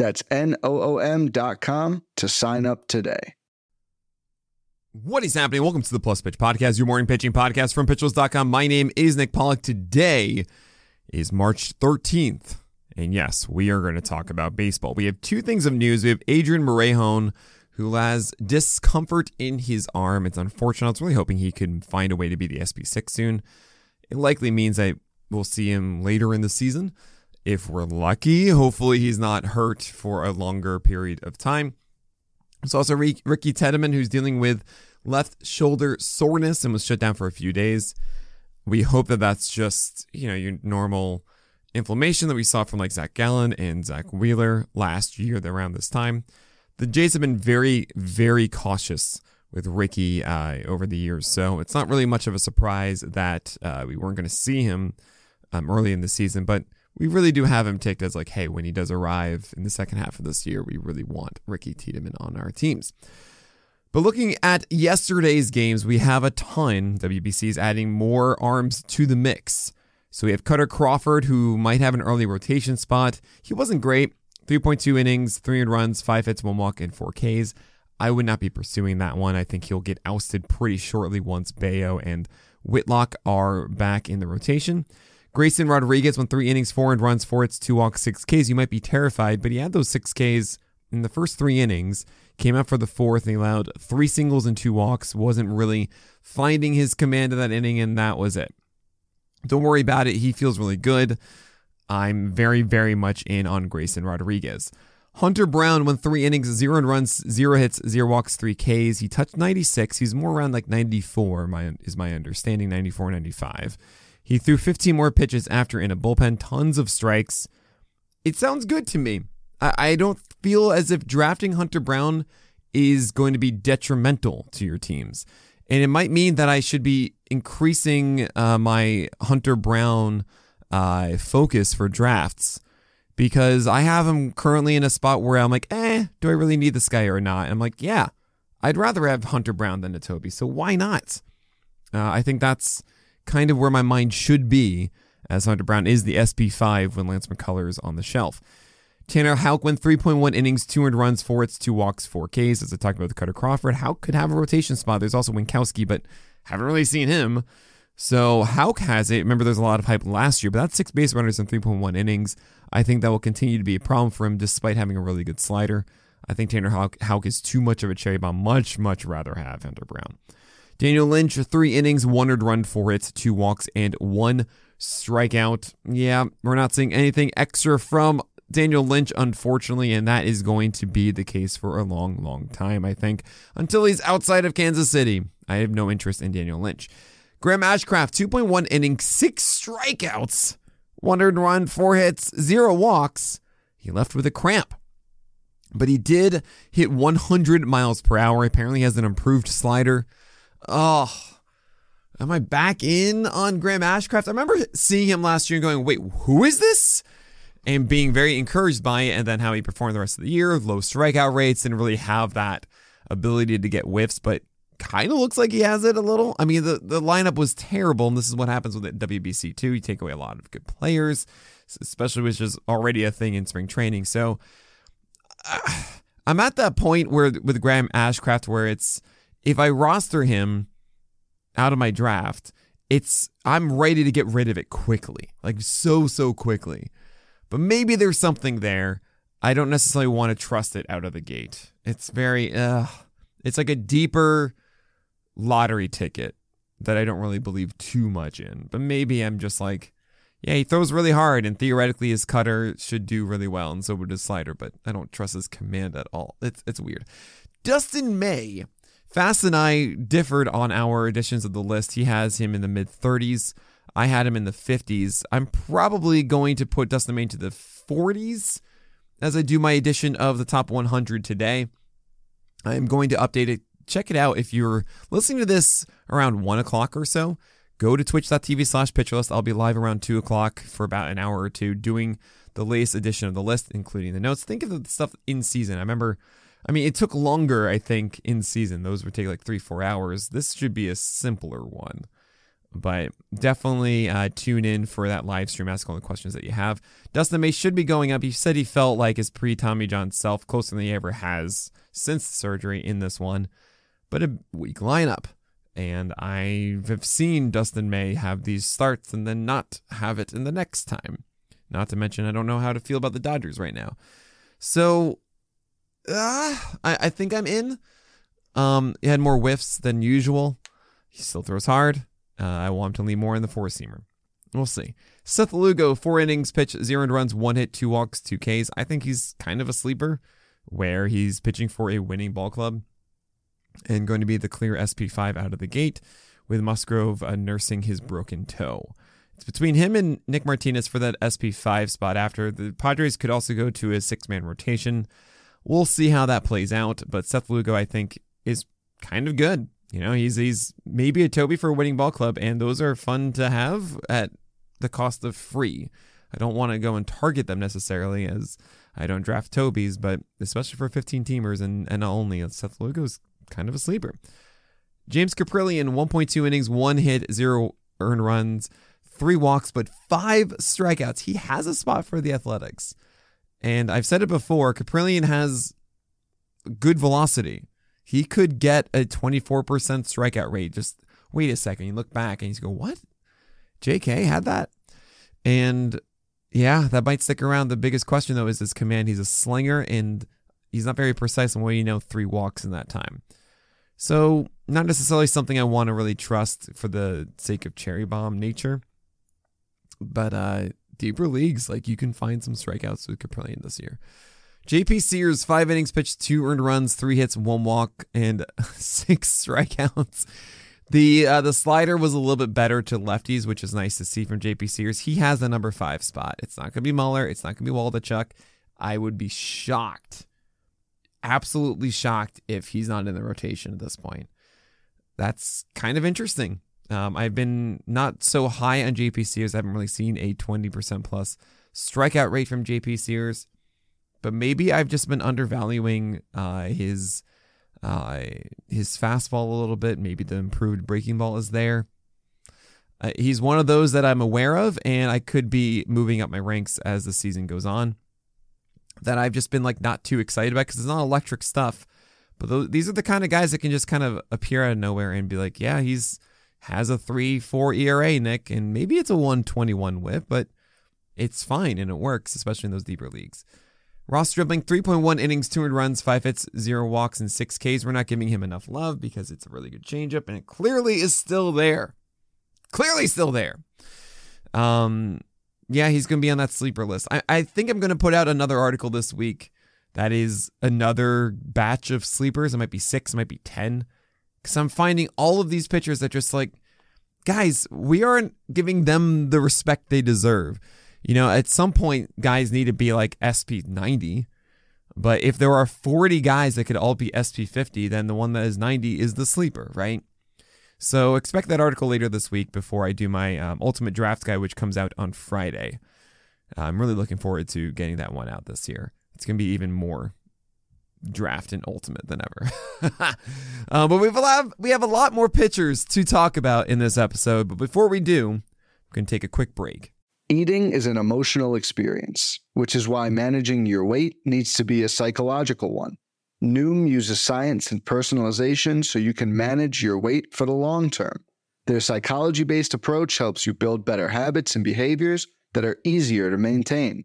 That's n o o m dot com to sign up today. What is happening? Welcome to the Plus Pitch Podcast, your morning pitching podcast from PitcherList.com. My name is Nick Pollack. Today is March 13th. And yes, we are going to talk about baseball. We have two things of news. We have Adrian Morejon, who has discomfort in his arm. It's unfortunate. I was really hoping he could find a way to be the SP6 soon. It likely means that we'll see him later in the season. If we're lucky, hopefully he's not hurt for a longer period of time. It's also Ricky Tiedemann, who's dealing with left shoulder soreness and was shut down for a few days. We hope that that's just, you know, your normal inflammation that we saw from like Zac Gallen and Zack Wheeler last year around this time. The Jays have been very, very cautious with Ricky uh, over the years, so it's not really much of a surprise that uh, we weren't going to see him um, early in the season, but we really do have him ticked as like, hey, when he does arrive in the second half of this year, we really want Ricky Tiedemann on our teams. But looking at yesterday's games, we have a ton. WBC is adding more arms to the mix. So we have Kutter Crawford, who might have an early rotation spot. He wasn't great. 3.2 innings, 300 runs, 5 hits, 1 walk, and 4 Ks. I would not be pursuing that one. I think he'll get ousted pretty shortly once Bello and Whitlock are back in the rotation. Grayson Rodriguez went three innings, four and runs, four hits, two walks, six Ks. You might be terrified, but he had those six Ks in the first three innings. Came out for the fourth and he allowed three singles and two walks. Wasn't really finding his command of that inning, and that was it. Don't worry about it. He feels really good. I'm very, very much in on Grayson Rodriguez. Hunter Brown went three innings, zero runs, zero hits, zero walks, three Ks. He touched 96. He's more around like 94, my, is my understanding, 94, 95. He threw 15 more pitches after in a bullpen, tons of strikes. It sounds good to me. I, I don't feel as if drafting Hunter Brown is going to be detrimental to your teams. And it might mean that I should be increasing uh, my Hunter Brown uh, focus for drafts because I have him currently in a spot where I'm like, eh, do I really need this guy or not? And I'm like, yeah, I'd rather have Hunter Brown than a Toby, so why not? Uh, I think that's kind of where my mind should be, as Hunter Brown is the SP5 when Lance McCullers on the shelf. Tanner Houck went 3.1 innings, 200 runs, 4 hits, 2 walks, 4 Ks. As I talked about with Kutter Crawford, Houck could have a rotation spot. There's also Winkowski, but haven't really seen him. So Houck has it. Remember, there's a lot of hype last year, but that's six base runners in 3.1 innings. I think that will continue to be a problem for him despite having a really good slider. I think Tanner Houck, Houck is too much of a cherry bomb. Much, much rather have Hunter Brown. Daniel Lynch, three innings, one earned run, four hits, two walks, and one strikeout. Yeah, we're not seeing anything extra from Daniel Lynch, unfortunately, and that is going to be the case for a long, long time, I think, until he's outside of Kansas City. I have no interest in Daniel Lynch. Graham Ashcraft, 2.1 innings, six strikeouts, one earned run, four hits, zero walks. He left with a cramp. But he did hit 100 miles per hour. Apparently, has an improved slider. Oh, am I back in on Graham Ashcraft? I remember seeing him last year and going, wait, who is this? And being very encouraged by it, and then how he performed the rest of the year, low strikeout rates, didn't really have that ability to get whiffs, but kind of looks like he has it a little. I mean, the, the lineup was terrible, and this is what happens with WBC too. You take away a lot of good players, especially which is already a thing in spring training. So uh, I'm at that point where with Graham Ashcraft where it's if I roster him out of my draft, it's I'm ready to get rid of it quickly, like so so quickly. But maybe there's something there. I don't necessarily want to trust it out of the gate. It's very uh it's like a deeper lottery ticket that I don't really believe too much in. But maybe I'm just like, yeah, he throws really hard, and theoretically his cutter should do really well, and so would his slider. But I don't trust his command at all. It's it's weird. Dustin May Fast and I differed on our editions of the list. He has him in the mid 30s. I had him in the 50s. I'm probably going to put Dustin May to the 40s as I do my edition of the top 100 today. I'm going to update it. Check it out if you're listening to this around one o'clock or so. Go to twitch.tv slash pitcherlist. I'll be live around two o'clock for about an hour or two doing the latest edition of the list, including the notes. Think of the stuff in season. I remember, I mean, it took longer, I think, in season. Those would take like three, four hours. This should be a simpler one. But definitely uh, tune in for that live stream. Ask all the questions that you have. Dustin May should be going up. He said he felt like his pre Tommy John self, closer than he ever has since surgery in this one. But a weak lineup. And I have seen Dustin May have these starts and then not have it in the next time. Not to mention, I don't know how to feel about the Dodgers right now. So, uh, I, I think I'm in. Um, he had more whiffs than usual. He still throws hard. Uh, I want him to lean more in the four seamer. We'll see. Seth Lugo, four innings, pitch, zero runs, one hit, two walks, two Ks. I think he's kind of a sleeper where he's pitching for a winning ball club and going to be the clear SP5 out of the gate with Musgrove uh, nursing his broken toe. It's between him and Nick Martinez for that SP5 spot after. The Padres could also go to a six man rotation. We'll see how that plays out, but Seth Lugo, I think, is kind of good. You know, he's he's maybe a Toby for a winning ball club, and those are fun to have at the cost of free. I don't want to go and target them necessarily as I don't draft Toby's, but especially for 15 teamers and, and only Seth Lugo's kind of a sleeper. James Kaprielian, 1.2 innings, one hit, zero earned runs, three walks, but five strikeouts. He has a spot for the Athletics. And I've said it before, Kaprielian has good velocity he could get a 24% strikeout rate. Just wait a second. You look back and you go, what? JK had that? And yeah, that might stick around. The biggest question, though, is his command. He's a slinger and he's not very precise on what you know three walks in that time. So, not necessarily something I want to really trust for the sake of cherry bomb nature. But uh deeper leagues, like you can find some strikeouts with Kaprielian this year. JP Sears, five innings pitched, two earned runs, three hits, one walk, and six strikeouts. The uh, the slider was a little bit better to lefties, which is nice to see from JP Sears. He has the number five spot. It's not going to be Muller. It's not going to be Waldichuk. I would be shocked, absolutely shocked, if he's not in the rotation at this point. That's kind of interesting. Um, I've been not so high on JP Sears. I haven't really seen a 20% plus strikeout rate from JP Sears but maybe I've just been undervaluing uh, his uh, his fastball a little bit. Maybe the improved breaking ball is there. Uh, he's one of those that I'm aware of, and I could be moving up my ranks as the season goes on. That I've just been like not too excited about because it's not electric stuff. But those, these are the kind of guys that can just kind of appear out of nowhere and be like, yeah, he's has a three four ERA, Nick, and maybe it's a one twenty one whip, but it's fine and it works, especially in those deeper leagues. Ross Stripling, 3.1 innings, 200 runs, 5 hits, 0 walks, and 6 Ks. We're not giving him enough love because it's a really good changeup, and it clearly is still there. Clearly still there. Um, yeah, he's going to be on that sleeper list. I, I think I'm going to put out another article this week that is another batch of sleepers. It might be six, it might be 10. Because I'm finding all of these pitchers that just like, guys, we aren't giving them the respect they deserve. You know, at some point, guys need to be like SP 90. But if there are 40 guys that could all be SP 50, then the one that is 90 is the sleeper, right? So expect that article later this week before I do my um, ultimate draft guide, which comes out on Friday. I'm really looking forward to getting that one out this year. It's going to be even more draft and ultimate than ever. uh, but we've we have a lot more pitchers to talk about in this episode. But before we do, we're going to take a quick break. Eating is an emotional experience, which is why managing your weight needs to be a psychological one. Noom uses science and personalization so you can manage your weight for the long term. Their psychology based approach helps you build better habits and behaviors that are easier to maintain.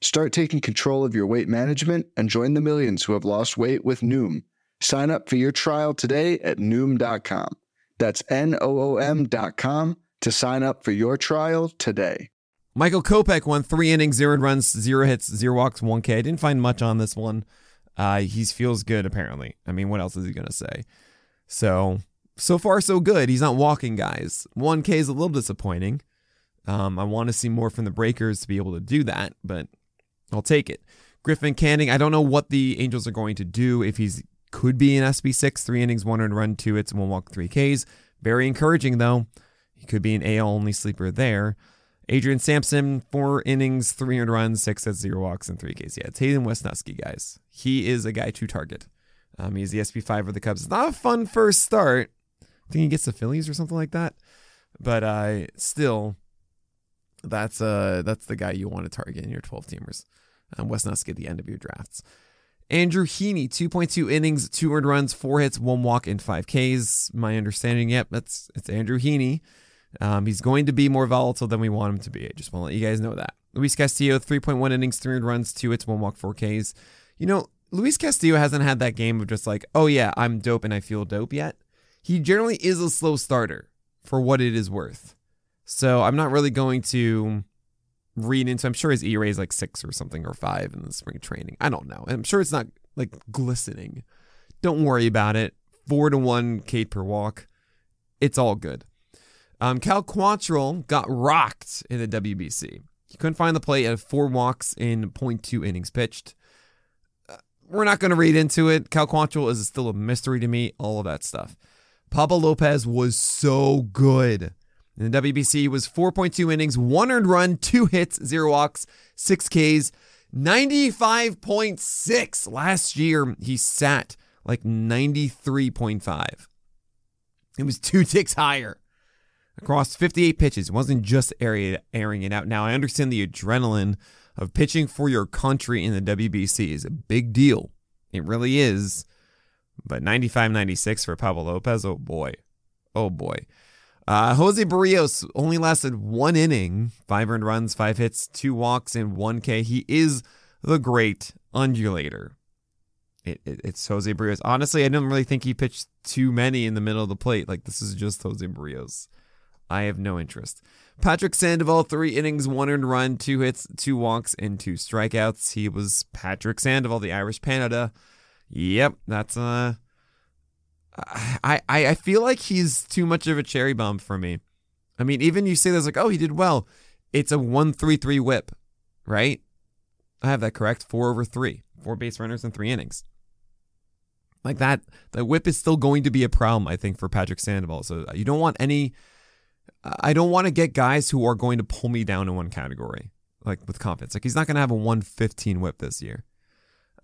Start taking control of your weight management and join the millions who have lost weight with Noom. Sign up for your trial today at Noom.com. That's N O O M.com to sign up for your trial today. Michael Kopech won three innings, zero runs, zero hits, zero walks, one K. I didn't find much on this one. Uh, he feels good, apparently. I mean, what else is he going to say? So, so far, so good. He's not walking guys. 1K is a little disappointing. Um, I want to see more from the Breakers to be able to do that, but I'll take it. Griffin Canning, I don't know what the Angels are going to do if he's could be an SP6, three innings, one earned run, two hits, one walk, three Ks. Very encouraging, though. He could be an AL only sleeper there. Adrian Sampson, four innings, 300 runs, six hits, zero walks, and three Ks. Yeah, it's Hayden Wesneski, guys. He is a guy to target. Um, he's the SP5 for the Cubs. It's not a fun first start. I think he gets the Phillies or something like that. But uh, still, that's uh, that's the guy you want to target in your 12 teamers. Um, Wesneski at the end of your drafts. Andrew Heaney, 2.2 innings, two earned runs, four hits, one walk, and five Ks. My understanding, yep, that's it's Andrew Heaney. Um, he's going to be more volatile than we want him to be. I just want to let you guys know that. Luis Castillo, 3.1 innings, three earned runs, two hits, one walk, four Ks. You know, Luis Castillo hasn't had that game of just like, oh yeah, I'm dope and I feel dope yet. He generally is a slow starter for what it is worth. So I'm not really going to read into. I'm sure his ERA is like six or something or five in the spring training. I don't know. I'm sure it's not like glistening. Don't worry about it. Four to one K per walk. It's all good. Um, Cal Quantrill got rocked in the WBC. He couldn't find the plate at four walks in 0.2 innings pitched. Uh, we're not going to read into it. Cal Quantrill is still a mystery to me. All of that stuff. Pablo Lopez was so good. In the WBC was 4.2 innings, one earned run, two hits, zero walks, six Ks, 95.6. Last year, he sat like 93.5. It was two ticks higher across 58 pitches. It wasn't just airing it out. Now, I understand the adrenaline of pitching for your country in the WBC is a big deal. It really is. But 95 96 for Pablo Lopez, oh boy. Oh boy. Uh, Jose Berrios only lasted one inning, five earned runs, five hits, two walks, and one K. He is the great undulator. It, it, it's Jose Berrios. Honestly, I didn't really think he pitched too many in the middle of the plate. Like this is just Jose Berrios. I have no interest. Patrick Sandoval, three innings, one earned run, two hits, two walks, and two strikeouts. He was Patrick Sandoval, the Irish Panda. Yep, that's uh I, I I feel like he's too much of a cherry bomb for me. I mean, even you say there's like, oh, he did well. It's a one three three whip, right? I have that correct. Four over three, four base runners in three innings. Like that, the whip is still going to be a problem, I think, for Patrick Sandoval. So uh, you don't want any I don't want to get guys who are going to pull me down in one category, like with confidence. Like he's not going to have a 115 whip this year.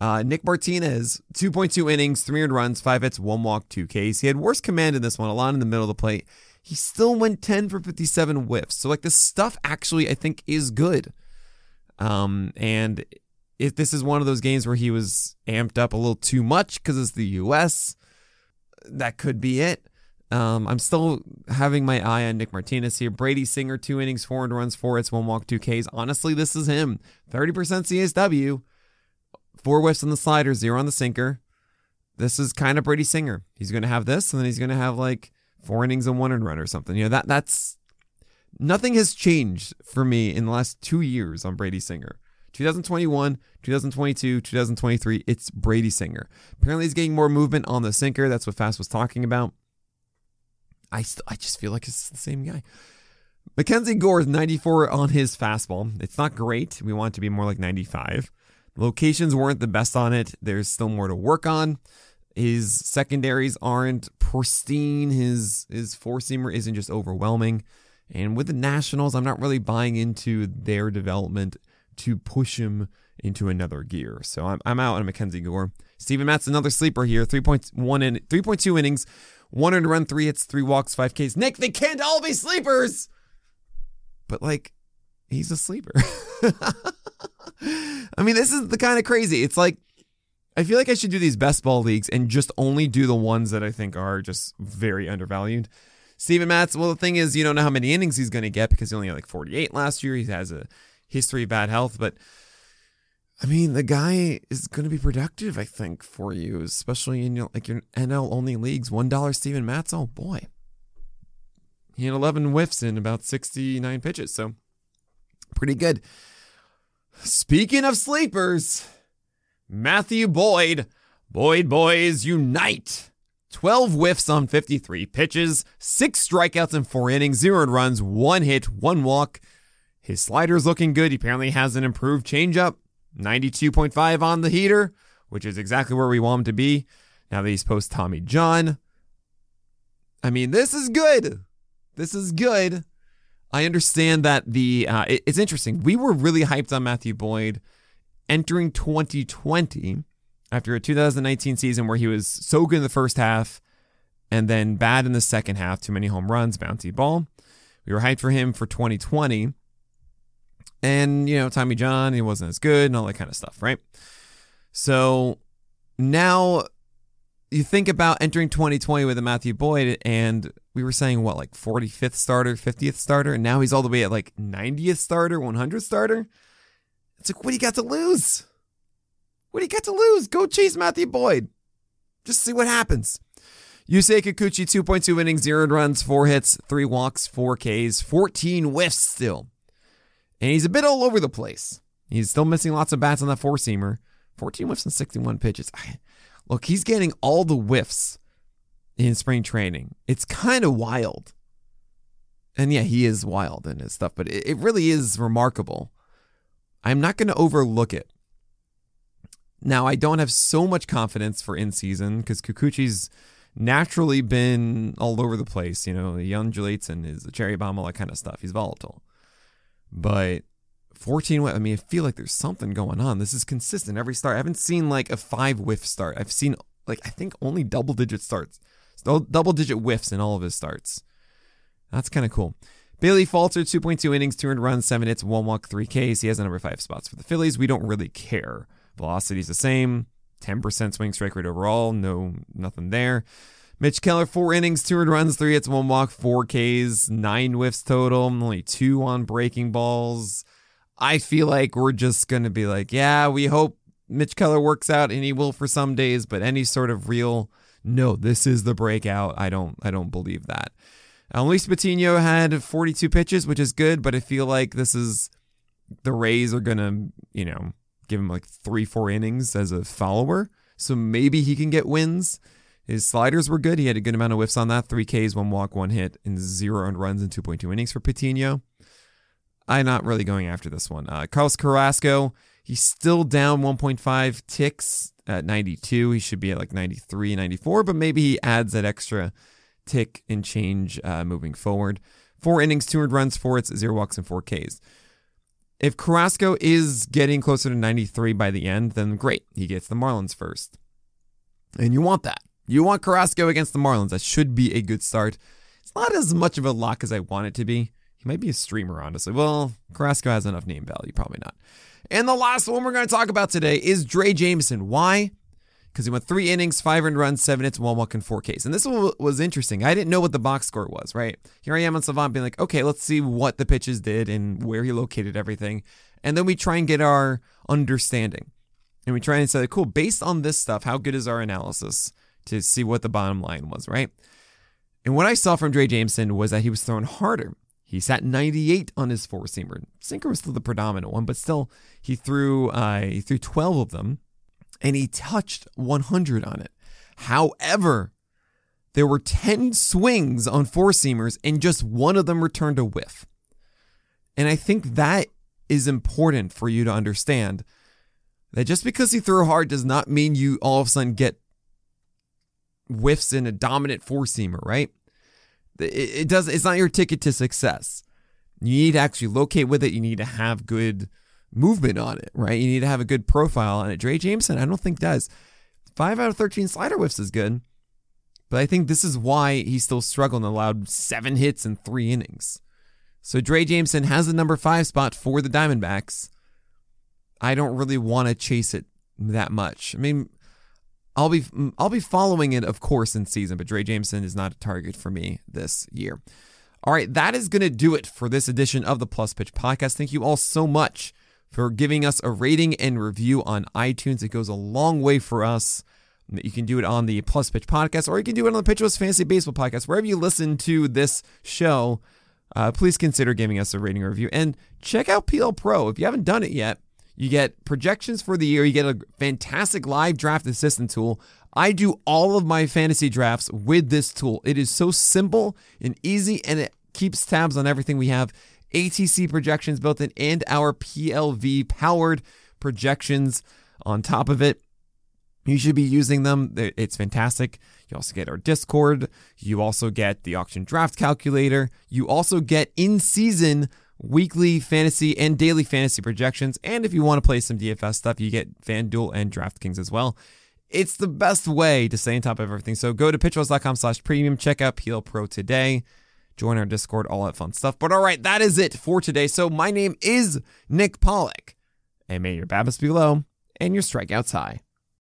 Uh, Nick Martinez, 2.2 innings, 300 runs, 5 hits, 1 walk, 2 Ks. He had worse command in this one, a lot in the middle of the plate. He still went 10 for 57 whiffs. So, like, this stuff actually, I think, is good. Um, and if this is one of those games where he was amped up a little too much because it's the U.S., that could be it. Um, I'm still having my eye on Nick Martinez here. Brady Singer, two innings, four runs, four hits, one walk, two Ks. Honestly, this is him. 30% CSW, four whiffs on the slider, zero on the sinker. This is kind of Brady Singer. He's going to have this, and then he's going to have like four innings and one and run or something. You know that that's nothing has changed for me in the last two years on Brady Singer. 2021, 2022, 2023, it's Brady Singer. Apparently, he's getting more movement on the sinker. That's what Fast was talking about. I st- I just feel like it's the same guy. Mackenzie Gore is 94 on his fastball. It's not great. We want it to be more like 95. Locations weren't the best on it. There's still more to work on. His secondaries aren't pristine. His his four seamer isn't just overwhelming. And with the Nationals, I'm not really buying into their development to push him into another gear. So I'm, I'm out on Mackenzie Gore. Steven Matz, another sleeper here. 3.1 in 3.2 innings, one earned run, three hits, three walks, five Ks. Nick, they can't all be sleepers. But like, he's a sleeper. I mean, this is the kind of crazy. It's like I feel like I should do these best ball leagues and just only do the ones that I think are just very undervalued. Steven Matz, well, the thing is, you don't know how many innings he's going to get because he only had like 48 last year. He has a history of bad health, but I mean, the guy is going to be productive, I think, for you, especially in your, like your NL only leagues. One dollar Steven Matz. Oh boy, he had 11 whiffs in about 69 pitches, so pretty good. Speaking of sleepers, Matthew Boyd, Boyd boys unite. 12 whiffs on 53 pitches, six strikeouts in four innings, zero runs, one hit, one walk. His slider's looking good. He apparently has an improved changeup. 92.5 on the heater, which is exactly where we want him to be. Now that he's post Tommy John. I mean, this is good. This is good. I understand that the uh, it, it's interesting. We were really hyped on Matthew Boyd entering 2020 after a 2019 season where he was so good in the first half and then bad in the second half. Too many home runs, bouncy ball. We were hyped for him for 2020 and, you know, Tommy John, he wasn't as good and all that kind of stuff, right? So now you think about entering 2020 with a Matthew Boyd, and we were saying, what, like 45th starter, 50th starter? And now he's all the way at like 90th starter, 100th starter? It's like, what do you got to lose? What do you got to lose? Go chase Matthew Boyd. Just see what happens. Yusei Kikuchi, 2.2 innings, zero runs, four hits, three walks, four Ks, 14 whiffs still. And he's a bit all over the place. He's still missing lots of bats on that four seamer. 14 whiffs and 61 pitches. Look, he's getting all the whiffs in spring training. It's kind of wild. And yeah, he is wild in his stuff, but it, it really is remarkable. I'm not going to overlook it. Now, I don't have so much confidence for in season because Kikuchi's naturally been all over the place. You know, he undulates and is a cherry bomb, all that kind of stuff. He's volatile. But 14 whiff. I mean, I feel like there's something going on. This is consistent every start. I haven't seen like a five whiff start. I've seen like I think only double digit starts. Double digit whiffs in all of his starts. That's kind of cool. Bailey Falter, 2.2 innings, 200 runs, 7 hits, 1 walk, 3 Ks. He has a number 5 spots for the Phillies. We don't really care. Velocity's the same. 10% swing strike rate overall. No, nothing there. Mitch Keller, four innings, 200 runs, three hits, one walk, four Ks, nine whiffs total, only two on breaking balls. I feel like we're just going to be like, yeah, we hope Mitch Keller works out and he will for some days, but any sort of real, no, this is the breakout. I don't, I don't believe that. Uh, Luis Patino had 42 pitches, which is good, but I feel like this is the Rays are going to, you know, give him like three, four innings as a follower. So maybe he can get wins. His sliders were good. He had a good amount of whiffs on that. Three Ks, one walk, one hit, and zero earned runs in 2.2 innings for Patino. I'm not really going after this one. Uh, Carlos Carrasco, he's still down 1.5 ticks at 92. He should be at like 93, 94, but maybe he adds that extra tick and change uh, moving forward. Four innings, 200 runs, four hits, zero walks, and four Ks. If Carrasco is getting closer to 93 by the end, then great. He gets the Marlins first. And you want that. You want Carrasco against the Marlins. That should be a good start. It's not as much of a lock as I want it to be. He might be a streamer, honestly. Well, Carrasco has enough name value, probably not. And the last one we're going to talk about today is Drey Jameson. Why? Because he went three innings, five earned runs, seven hits, one walk, and four Ks. And this one was interesting. I didn't know what the box score was, right? Here I am on Savant being like, okay, let's see what the pitches did and where he located everything. And then we try and get our understanding. And we try and say, cool, based on this stuff, how good is our analysis? to see what the bottom line was, right? And what I saw from Drey Jameson was that he was throwing harder. He sat 98 on his four seamer. Sinker was still the predominant one, but still he threw uh, he threw 12 of them, and he touched 100 on it. However, there were 10 swings on four seamers, and just one of them returned a whiff. And I think that is important for you to understand that just because you throw hard does not mean you all of a sudden get whiffs in a dominant four seamer, right? It, it does. It's not your ticket to success. You need to actually locate with it. You need to have good movement on it, right? You need to have a good profile on it. Drey Jameson, I don't think does. Five out of 13 slider whiffs is good. But I think this is why he's still struggling, allowed seven hits in three innings. So Drey Jameson has the number five spot for the Diamondbacks. I don't really want to chase it that much. I mean, I'll be I'll be following it, of course, in season, but Drey Jameson is not a target for me this year. All right, that is going to do it for this edition of the Plus Pitch Podcast. Thank you all so much for giving us a rating and review on iTunes. It goes a long way for us. You can do it on the Plus Pitch podcast, or you can do it on the Pitcher List Fantasy Baseball podcast. Wherever you listen to this show, uh, please consider giving us a rating or review. And check out PL Pro. If you haven't done it yet, you get projections for the year. You get a fantastic live draft assistant tool. I do all of my fantasy drafts with this tool. It is so simple and easy, and it keeps tabs on everything we have. ATC projections built in and our PLV powered projections on top of it. You should be using them. It's fantastic. You also get our Discord. You also get the auction draft calculator. You also get in season weekly fantasy and daily fantasy projections. And if you want to play some DFS stuff, you get FanDuel and DraftKings as well. It's the best way to stay on top of everything. So go to pitcherlist.com slash premium. Check out PL Pro today. Join our Discord, all that fun stuff. But all right, that is it for today. So my name is Nick Pollack. And may your BABIPs be low and your strikeouts high.